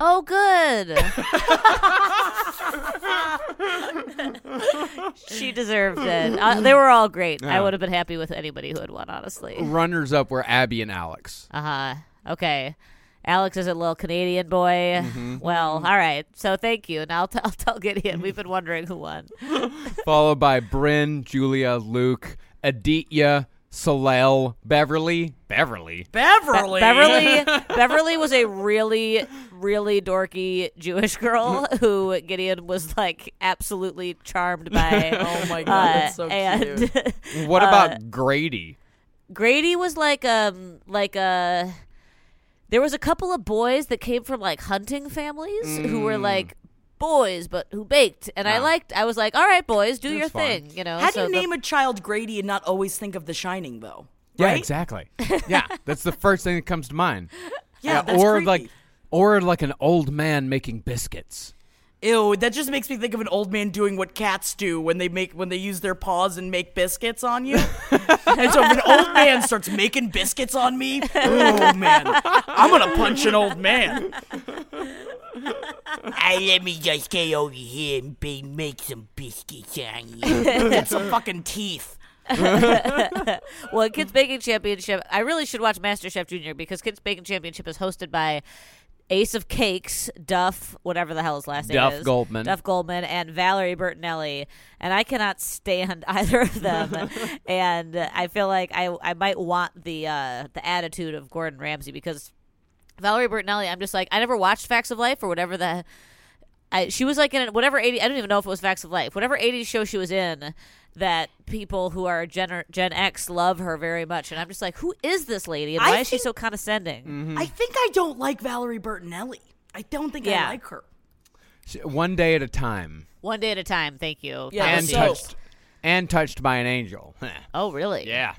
Oh, good. she deserved it. Uh, they were all great. I would have been happy with anybody who had won, honestly. Runners up were Abby and Alex. Uh huh. Okay. Alex is a little Canadian boy. Well, all right. So thank you. And I'll, t- I'll tell Gideon. We've been wondering who won. followed by Bryn, Julia, Luke, Aditya, Soleil, Beverly. Beverly. Be- Beverly. Beverly Beverly was a really really dorky Jewish girl who Gideon was like absolutely charmed by. Oh my god, Uh, that's so and cute. What Uh, about Grady? Grady was like um like a there was a couple of boys that came from like hunting families who were mm. like boys but who baked and I liked I was like all right boys do your That's fine. thing you know How do so you the- name a child Grady and not always think of The Shining, though? Yeah, Right? exactly. yeah, that's the first thing that comes to mind. Yeah, that's or creepy. like, or like an old man making biscuits. Ew, that just makes me think of an old man doing what cats do when they make when they use their paws and make biscuits on you. and so if an old man starts making biscuits on me, oh man, I'm gonna punch an old man. Hey, let me just get over here and be, make some biscuits on you. Get some fucking teeth. well, Kids Baking Championship. I really should watch MasterChef Junior because Kids Baking Championship is hosted by Ace of Cakes, Duff, whatever the hell his last name Duff is, Goldman. Duff Goldman, and Valerie Bertinelli. And I cannot stand either of them. and I feel like I I might want the uh, the attitude of Gordon Ramsay because Valerie Bertinelli. I'm just like I never watched Facts of Life or whatever the. I, she was like in whatever 80 I don't even know if it was Facts of Life whatever 80s show she was in that people who are Gen, Gen X love her very much and I'm just like who is this lady and I why is she so condescending Mm-hmm. I think I don't like Valerie Bertinelli. I don't think Yeah. I like her. Sh- One day at a time. one day at a time thank you Yeah, and so- touched and touched by an angel. oh really yeah.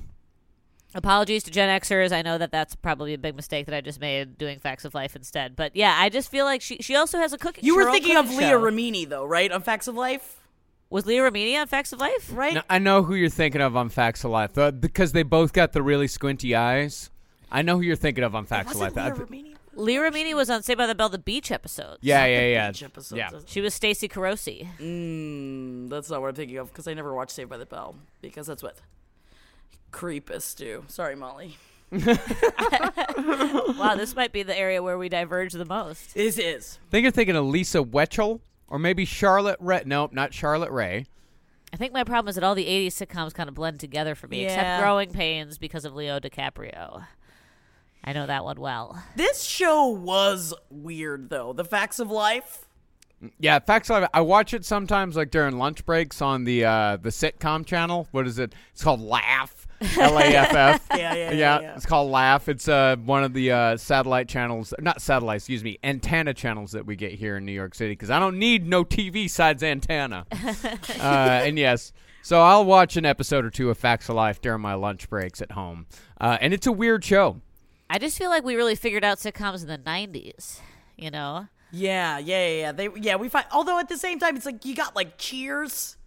apologies to Gen Xers I know that that's probably a big mistake that I just made doing Facts of Life instead but yeah I just feel like she she also has a cooking You were thinking of cooking Leah show. Remini, though, right? On Facts of Life, was Leah Remini on Facts of Life right? No, I know who you're thinking of on Facts of Life uh, because they both got the really squinty eyes. I know who you're thinking of on Facts of Wasn't Life. Leah I th- Remini? Leah Remini was on Saved by the Bell the beach episodes yeah, yeah, yeah. beach episodes, yeah. she was Stacy Carosi Mm, that's not what I'm thinking of because I never watched Saved by the Bell because that's what creepists do. Sorry, Molly. wow this might be the area where we diverge the most This is. I think you're thinking of Lisa Whelchel or maybe Charlotte Rae. Nope, not Charlotte Rae. I think my problem is that all the 80s sitcoms kind of blend together for me, Yeah. except Growing Pains because of Leo DiCaprio. I know that one well. This show was weird though. The Facts of Life. Yeah, Facts of Life. I watch it sometimes, like during lunch breaks on the uh, the sitcom channel. What is it? It's called Laff. L A F F. Yeah, yeah, yeah, yeah. It's called Laff. It's uh, one of the uh, satellite channels, not satellite, excuse me, antenna channels that we get here in New York City because I don't need no TV sides antenna. uh, and yes, so I'll watch an episode or two of Facts of Life during my lunch breaks at home, uh, and it's a weird show. I just feel like we really figured out sitcoms in the 90s, you know? Yeah, yeah, yeah, yeah. They yeah, we find although at the same time it's like you got like Cheers.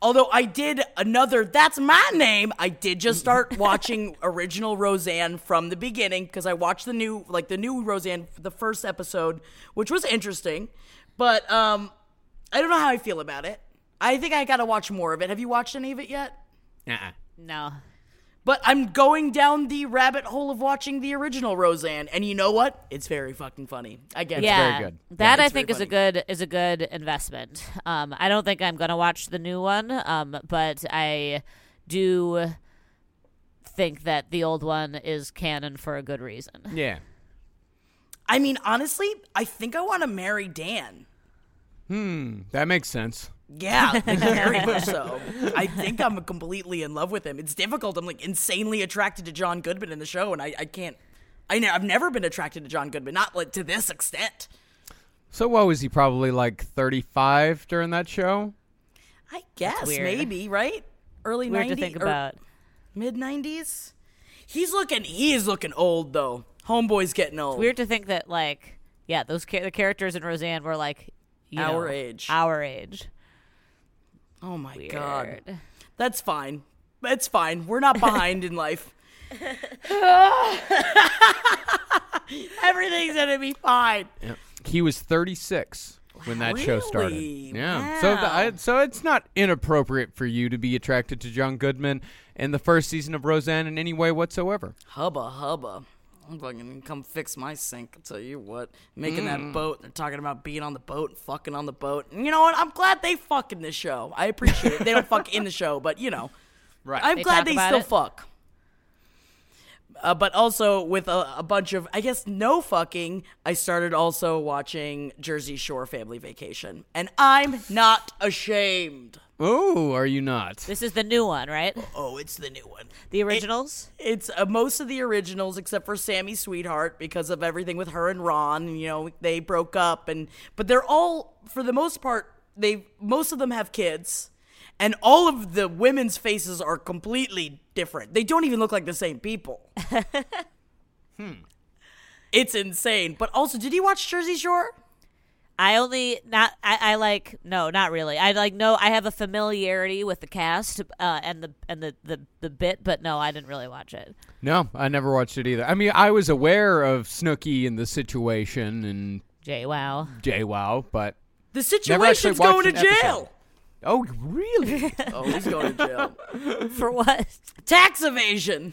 Although I did another that's my name. I did just start watching original Roseanne from the beginning because I watched the new like the new Roseanne the first episode, which was interesting. But um I don't know how I feel about it. I think I got to watch more of it. Have you watched any of it yet? Uh-uh. No. But I'm going down the rabbit hole of watching the original Roseanne, and you know what? It's very fucking funny. I get it. yeah, very good. that Yeah, I think very is a good is a good investment. Um, I don't think I'm gonna watch the new one, um, but I do think that the old one is canon for a good reason. Yeah. I mean, honestly, I think I want to marry Dan. Hmm. That makes sense. Yeah, like, very much so. I think I'm completely in love with him. It's difficult. I'm like insanely attracted to John Goodman in the show, and I, I can't. I ne- I've never been attracted to John Goodman, not like to this extent. So what was he probably like 35 during that show? I guess maybe right, early Weird 90s to think er, about. mid 90s. He's looking. He is looking old though. Homeboy's getting old. Weird to think that like yeah, those cha- the characters in Roseanne were like you Our know, age. Our age. Oh my Weird. god. That's fine. It's fine. We're not behind in life. Everything's gonna be fine. Yeah. He was 36 when that show started. Really? Yeah. So th- I, so it's not inappropriate for you to be attracted to John Goodman in the first season of Roseanne in any way whatsoever. Hubba hubba. I'm fucking come fix my sink. I'll tell you what. Making that boat. They're talking about being on the boat and fucking on the boat. And you know what? I'm glad they fuck in this show. I appreciate it. They don't fuck in the show, but you know. Right. I'm They glad they still it? fuck. Uh, but also with a, a bunch of, I guess, no fucking, I started also watching Jersey Shore Family Vacation. And I'm not ashamed. Oh, are you not? This is the new one, right? Oh, it's the new one. The originals? It's uh, most of the originals except for Sammy Sweetheart because of everything with her and Ron. And, you know, they broke up, and but they're all, for the most part, they most of them have kids, and all of the women's faces are completely different. They don't even look like the same people. hmm. It's insane. But also, did you watch Jersey Shore? I only not I, I like no not really I like no I have a familiarity with the cast uh, and the and the, the the bit but no I didn't really watch it No, I never watched it either. I mean, I was aware of Snooki and the situation and Jay wow JWoww, but The situation's going to jail. episode. Jail. oh, really? Oh, he's going to jail. for what Tax evasion.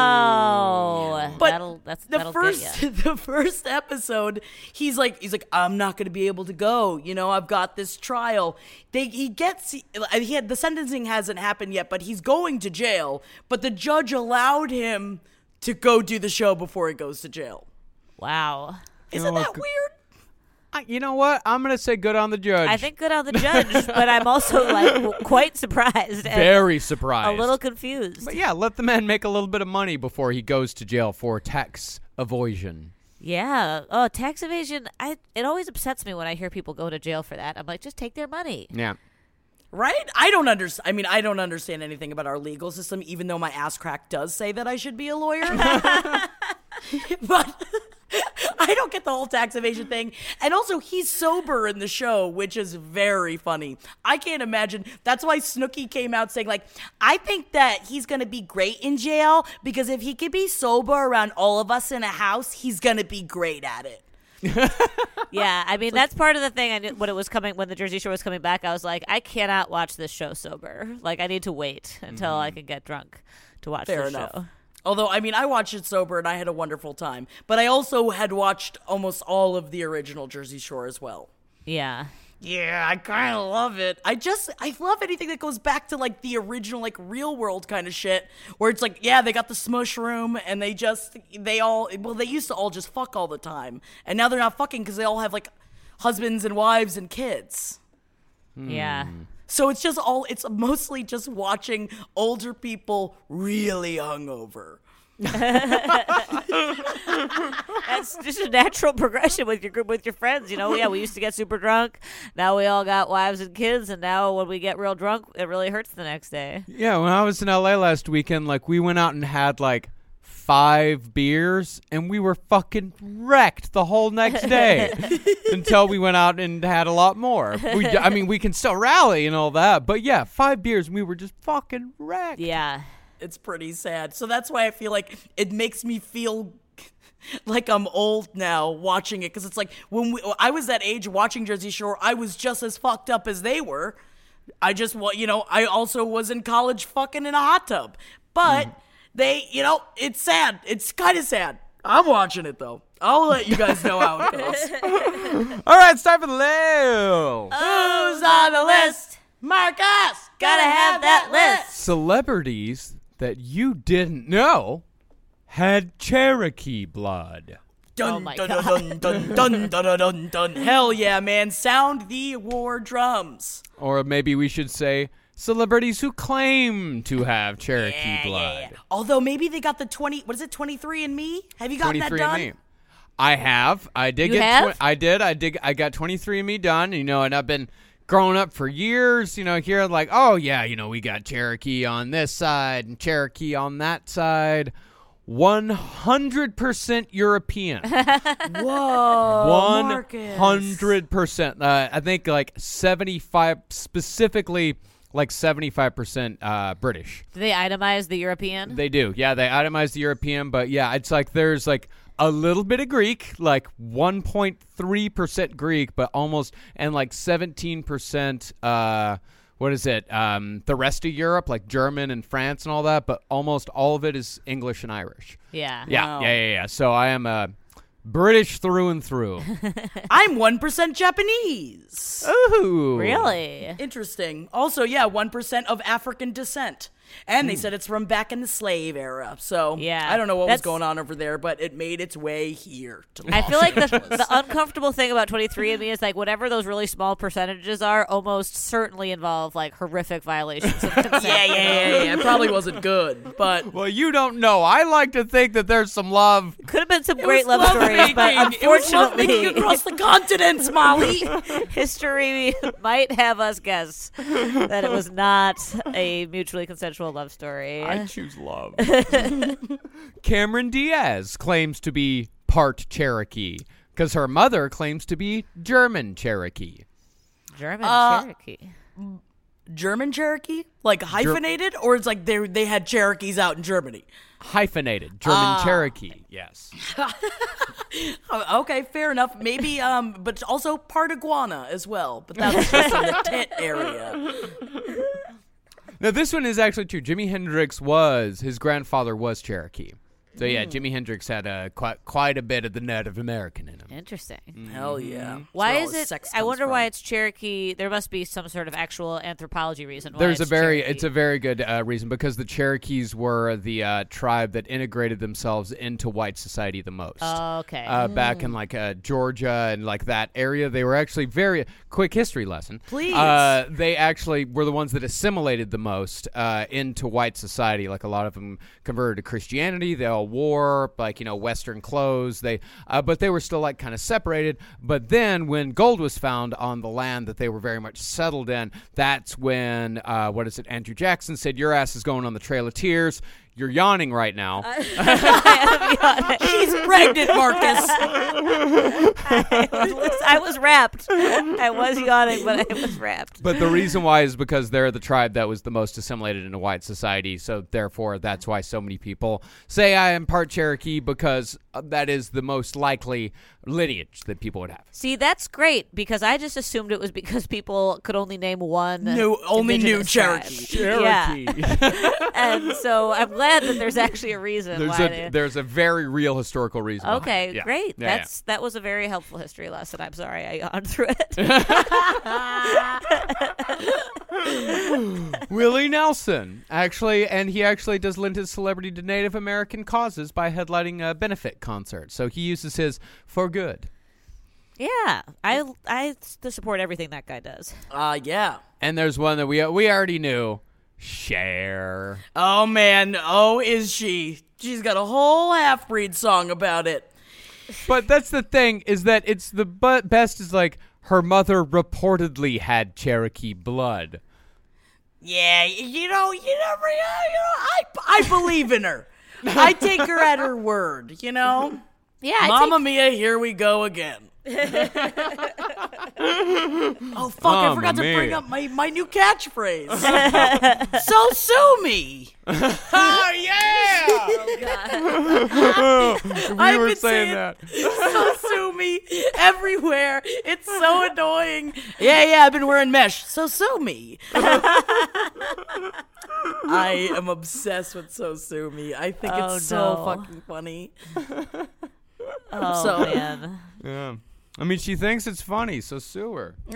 wow But that'll that's the that'll first get the first episode he's like he's like i'm not going to be able to go you know i've got this trial they he gets he had the sentencing hasn't happened yet but he's going to jail but the judge allowed him to go do the show before he goes to jail wow isn't know that weird I- you know what? I'm gonna say good on the judge. I think good on the judge but I'm also like quite surprised Very surprised. a little confused But yeah, let the man make a little bit of money before he goes to jail for tax evasion. yeah oh tax evasion I it always upsets me when I hear people go to jail for that I'm like just take their money Yeah. right i don't understand i mean i don't understand anything about our legal system even though my ass crack does say that i should be a lawyer but I don't get the whole tax evasion thing. And also, he's sober in the show, which is very funny. I can't imagine. That's why Snooki came out saying, like, I think that he's going to be great in jail because if he could be sober around all of us in a house, he's going to be great at it. Yeah, I mean that's part of the thing. I knew when it was coming, when the Jersey Shore was coming back, I was like, I cannot watch this show sober. Like, I need to wait until I can get drunk to watch Mm-hmm. Fair this enough. show. Although, I mean, I watched it sober and I had a wonderful time. But I also had watched almost all of the original Jersey Shore as well. Yeah, Yeah, I kind of love it. I just I love anything that goes back to like the original like real world kind of shit where it's like yeah, they got the smush room and they just they all well they used to all just fuck all the time. And now they're not fucking cuz they all have like husbands and wives and kids. yeah. Hmm. So it's just all it's mostly just watching older people really hungover. That's just a natural progression with your group with your friends. You know, yeah, we used to get super drunk. Now we all got wives and kids, and now when we get real drunk, it really hurts the next day. Yeah, when I was in LA last weekend, like we went out and had like five beers and we were fucking wrecked the whole next day until we went out and had a lot more. We, I mean, we can still rally and all that, but yeah, five beers and we were just fucking wrecked. Yeah, It's pretty sad. So that's why I feel like it makes me feel like I'm old now watching it because it's like when we, I was that age watching Jersey Shore, I was just as fucked up as they were. I just wa you know, I also was in college fucking in a hot tub. But mm. They, you know, it's sad. It's kind of sad. I'm watching it though. I'll let you guys know how it goes. All right, it's time for the list. Who's on the list? Marcus! Gotta have that list! Celebrities that you didn't know had Cherokee blood. Dun, Oh my dun, God. dun, dun, dun, dun, dun, dun, dun. Hell yeah, man. Sound the war drums. Or maybe we should say celebrities who claim to have Cherokee Yeah, blood. yeah, yeah. Although maybe they got the 20, what is it, 23 and me? Have you gotten that done? me. I have. I did You get. I did. I did. I got 23 and me done. You know, and I've been growing up for years, you know, here like, oh yeah, you know, we got Cherokee on this side and Cherokee on that side. 100% European. Whoa, hundred percent. Uh, I think like seventy-five, specifically like seventy-five percent uh, British. Do they itemize the European? They do, yeah. They itemize the European, but yeah, it's like there's like a little bit of Greek, like one point three percent Greek, but almost and like seventeen percent. Uh, what is it? Um, the rest of Europe, like German and France and all that, but almost all of it is English and Irish. yeah. Yeah, Wow. yeah, yeah, yeah. So I am uh, British through and through. I'm 1% Japanese. Ooh. Really? Interesting. Also, yeah, 1% of African descent. And they hmm. said it's from back in the slave era. So Yeah, I don't know what that's- was going on over there, but it made its way here. To I Los feel like the, the uncomfortable thing about 23andMe is like whatever those really small percentages are, almost certainly involve like horrific violations of consent. yeah, yeah, yeah, yeah. It probably wasn't good, but Well, you don't know. I like to think that there's some love. Could have been some it great was love stories, but lovemaking. It was lovemaking unfortunately, across the continents, Molly. history might have us guess that it was not a mutually consensual love story. I choose love. Cameron Diaz claims to be part Cherokee because her mother claims to be German Cherokee. German Uh, Cherokee. German Cherokee, like hyphenated, or it's like they they had Cherokees out in Germany. Hyphenated German Cherokee. Yes. Oh, okay, fair enough. Maybe, um, but also part iguana as well. But that was just in the tit area. Now this one is actually true. Jimi Hendrix was his grandfather was Cherokee. So yeah, Jimi Hendrix had uh, quite quite a bit of the Native American in him. Interesting. Hell yeah. Why is it? I comes wonder why it's Cherokee. There must be some sort of actual anthropology reason. Why There's a very Cherokee. it's a very good uh, reason because the Cherokees were the uh, tribe that integrated themselves into white society the most. Oh, okay. uh, back in like uh, Georgia and like that area. They were actually very quick history lesson. Please. Uh, they actually were the ones that assimilated the most uh, into white society. Like a lot of them converted to Christianity. They all wore like you know Western clothes. They uh, but they were still like kind of separated. But then when gold was found on the land that they were very much settled in, that's when uh, what is it? Andrew Jackson said, "Your ass is going on the Trail of Tears." You're yawning right now. I am yawning. She's pregnant, Marcus. I was rapt. I was yawning, but I was rapt. But the reason why is because they're the tribe that was the most assimilated into white society. So therefore, that's why so many people say I am part Cherokee because Uh, that is the most likely lineage that people would have. See, that's great because I just assumed it was because people could only name one. New- only new Cherokee. Cherokee. Yeah, and so I'm glad that there's actually a reason there's why. a they- there's a very real historical reason. Okay. Yeah. great. Yeah, yeah. That's that was a very helpful history lesson. I'm sorry I yawned through it. Willie Nelson actually, and he actually does lend his celebrity to Native American causes by headlining a benefit concert. So he uses his for good. yeah, I I support everything that guy does. Uh, yeah. And there's one that we we already knew. Cher. Oh man, oh is she? She's got a whole half breed song about it. But that's the thing is that it's the bu- best is like her mother reportedly had Cherokee blood. Yeah, you know, you never, you know, I, I believe in her. I take her at her word, you know. Yeah, I Mamma take- Mia, here we go again. oh fuck! I oh, forgot to bring up my, my new catchphrase. so sue me. Oh yeah! Oh, oh, we I've were been saying saying- that. so sue me everywhere. It's so annoying. Yeah, yeah, I've been wearing mesh. So sue me. I am obsessed with so sue me. I think Oh, it's so fucking funny. Oh So- man. Yeah. I mean, she thinks it's funny, so sue her.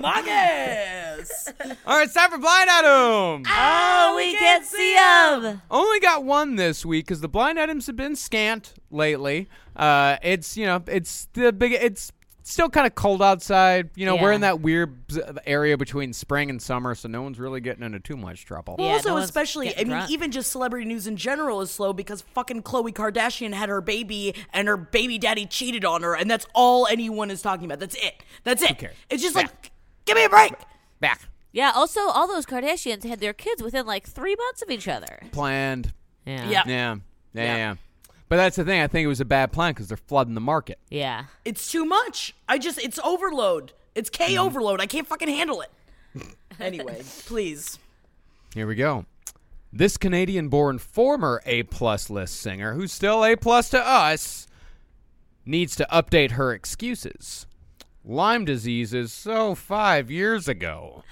Marcus! All right, it's time for Blind Item. Oh, we can't see him. Only got one this week because the blind items have been scant lately. Uh, it's you know, it's the big, it's still kind of cold outside. You know, we're in that weird z- area between spring and summer, so no one's really getting into too much trouble. Well, Yeah, also, no one's especially, I getting mean, drunk. even just celebrity news in general is slow because fucking Khloe Kardashian had her baby and her baby daddy cheated on her, and that's all anyone is talking about. That's it. That's it. cares? It's just Yeah. like, give me a break. Back Yeah. Also, all those Kardashians had their kids within like three months of each other. planned. Yeah. Yeah. Yeah, yeah, Yeah. Yeah. But that's the thing. I think it was a bad plan because they're flooding the market. Yeah. It's too much. I just, it's overload. It's K Mm-hmm. overload. I can't fucking handle it. anyway, please. Here we go. This Canadian-born former A-plus list singer, who's still A-plus to us, needs to update her excuses. Lyme disease is so five years ago.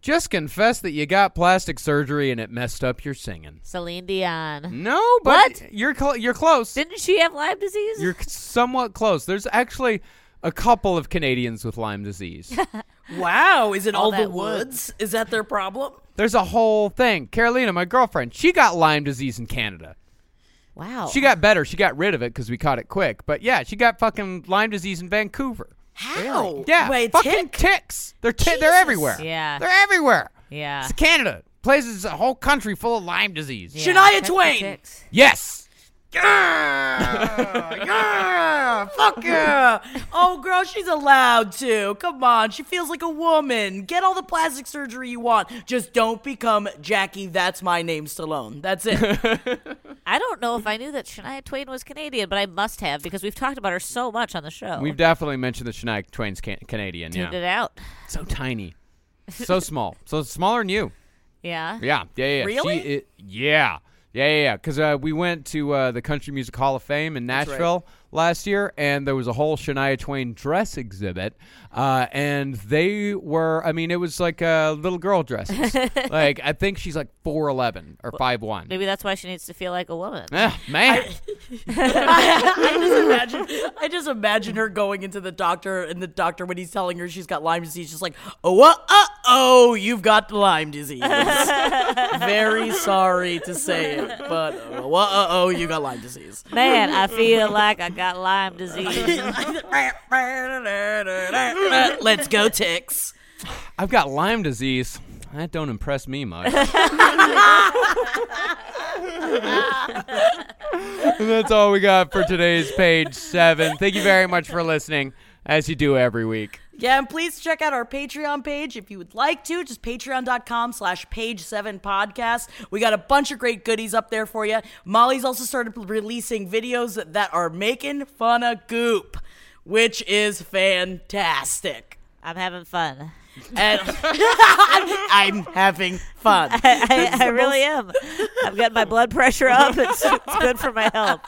Just confess that you got plastic surgery and it messed up your singing. Celine Dion. No, but What? you're cl- you're close. Didn't she have Lyme disease? You're somewhat close. There's actually a couple of Canadians with Lyme disease. Wow, is it all, the that wood. woods? Is that their problem? There's a whole thing. Carolina, my girlfriend, she got Lyme disease in Canada. wow. She got better. She got rid of it because we caught it quick. But yeah, she got fucking Lyme disease in Vancouver. How? Yeah, Wait, fucking tick? ticks. They're ti- they're everywhere. Yeah. they're everywhere. Yeah. It's Canada. Places a whole country full of Lyme disease. Yeah, Shania check Twain. ticks. Yes. Yeah, yeah, fuck yeah. Oh, girl, she's allowed to. Come on, she feels like a woman. Get all the plastic surgery you want. Just don't become Jackie. That's my name, Stallone. That's it. I don't know if I knew that Shania Twain was Canadian, but I must have because we've talked about her so much on the show. We've definitely mentioned that Shania Twain's can- Canadian. tuned Yeah, it out. so tiny, so small, so smaller than you. Yeah. Yeah, yeah, yeah. Really? She, it, yeah, yeah, yeah, yeah. Because uh, we went to uh, the Country Music Hall of Fame in right. Nashville last year, and there was a whole Shania Twain dress exhibit, uh, and they were. I mean, it was like uh, little girl dresses. like I think she's like four eleven or five one. Maybe that's why she needs to feel like a woman. Ah, man, I just imagine. I just imagine her going into the doctor, and the doctor, when he's telling her she's got Lyme disease, just like, oh, uh, uh, oh, you've got Lyme disease. Very sorry to say it, but uh, uh, oh, you got Lyme disease. Man, I feel like I got Lyme disease. Let's go, ticks. I've got Lyme disease. That don't impress me much. And that's all we got for today's page seven. Thank you very much for listening, as you do every week. Yeah, and please check out our Patreon page if you would like to. Just patreon.com slash page seven podcast. We got a bunch of great goodies up there for you. Molly's also started releasing videos that, are making fun of goop, which is fantastic. I'm having fun. And I'm having fun. I, I really am. I've getting my blood pressure up. It's, it's good for my health.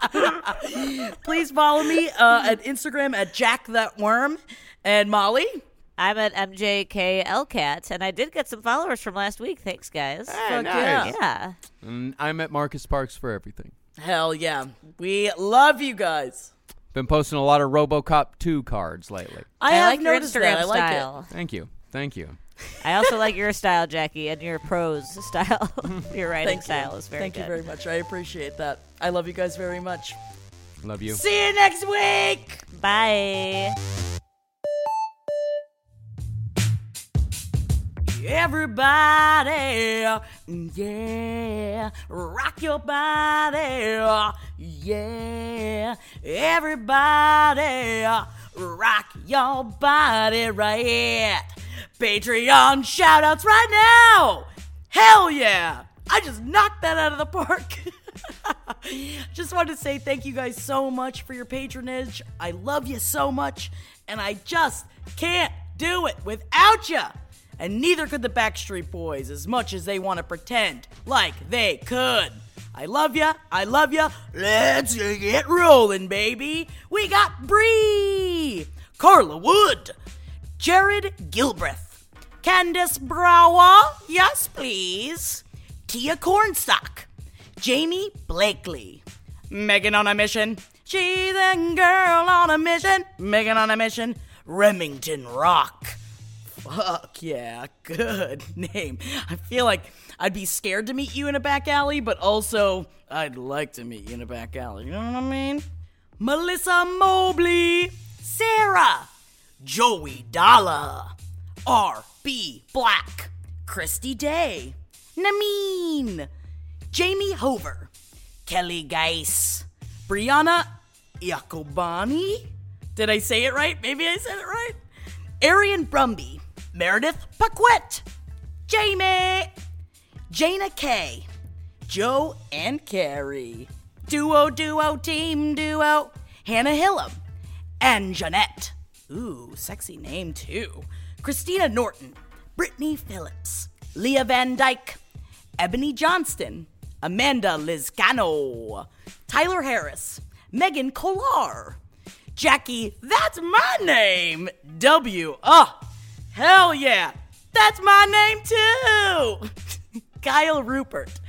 Please follow me uh, at Instagram at Jack That Worm. And Molly, I'm at MJKLCat, and I did get some followers from last week. Thanks, guys. Ah, hey, nice. Yeah. And I'm at Marcus Parks for everything. hell yeah. We love you guys. Been posting a lot of RoboCop 2 cards lately. I, I, have like your Instagram that. I like it. style. Thank you. Thank you. I also like your style, Jackie, and your prose style. your writing Thank style you. is very good. Thank good. you very much. I appreciate that. I love you guys very much. Love you. See you next week. Bye. Everybody, yeah, rock your body, yeah. Everybody, rock your body right. Patreon shoutouts right now. Hell yeah. I just knocked that out of the park. just wanted to say thank you guys so much for your patronage. I love you so much, and I just can't do it without you. And neither could the Backstreet Boys as much as they want to pretend like they could. I love ya. I love ya. Let's get rolling, baby. We got Bree, Carla Wood, Jared Gilbreth, Candace Brower, yes please, Tia Cornstalk, Jamie Blakely, Megan on a mission, she's a girl on a mission, Megan on a mission, Remington Rock. Fuck yeah, good name. I feel like I'd be scared to meet you in a back alley, but also I'd like to meet you in a back alley. You know what I mean? Melissa Mobley, Sarah, Joey Dalla, R.B. Black, Christy Day, Nameen, Jamie Hover, Kelly Geis, Brianna Iacobani. Did I say it right? Maybe I said it right. Arian Brumby, Meredith Paquette, Jamie, Jana Kay, Joe and Carrie, duo, duo, team duo, Hannah Hillam, and Jeanette. Ooh, sexy name too. Christina Norton, Brittany Phillips, Leah Van Dyke, Ebony Johnston, Amanda Lizcano, Tyler Harris, Megan Kolar, Jackie, that's my name, W. Oh, hell yeah, that's my name too. Kyle Rupert,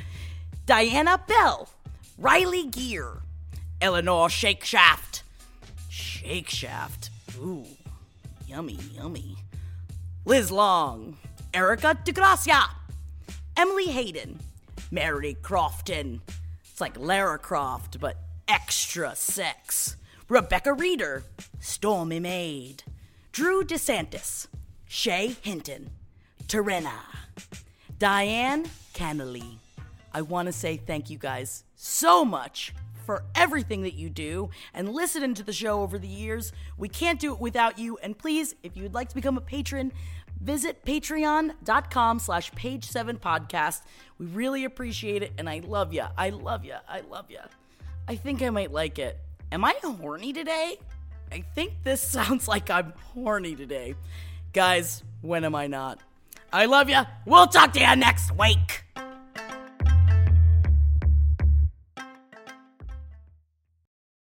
Diana Bell, Riley Gear, Eleanor Shakeshaft, Shakeshaft, ooh, yummy, yummy. Liz Long, Erica DeGracia, Emily Hayden, Mary Crofton. It's like Lara Croft, but extra sex. Rebecca Reeder, Stormy Maid, Drew DeSantis, Shay Hinton, Terena, Diane Cannelly. I want to say thank you guys so much for everything that you do and listening to the show over the years. We can't do it without you. And please, if you would like to become a patron, visit patreon.com slash page seven podcast. We really appreciate it. And I love you. I love you. I love you. I think I might like it. Am I horny today? I think this sounds like I'm horny today. Guys, when am I not? I love you. We'll talk to you next week.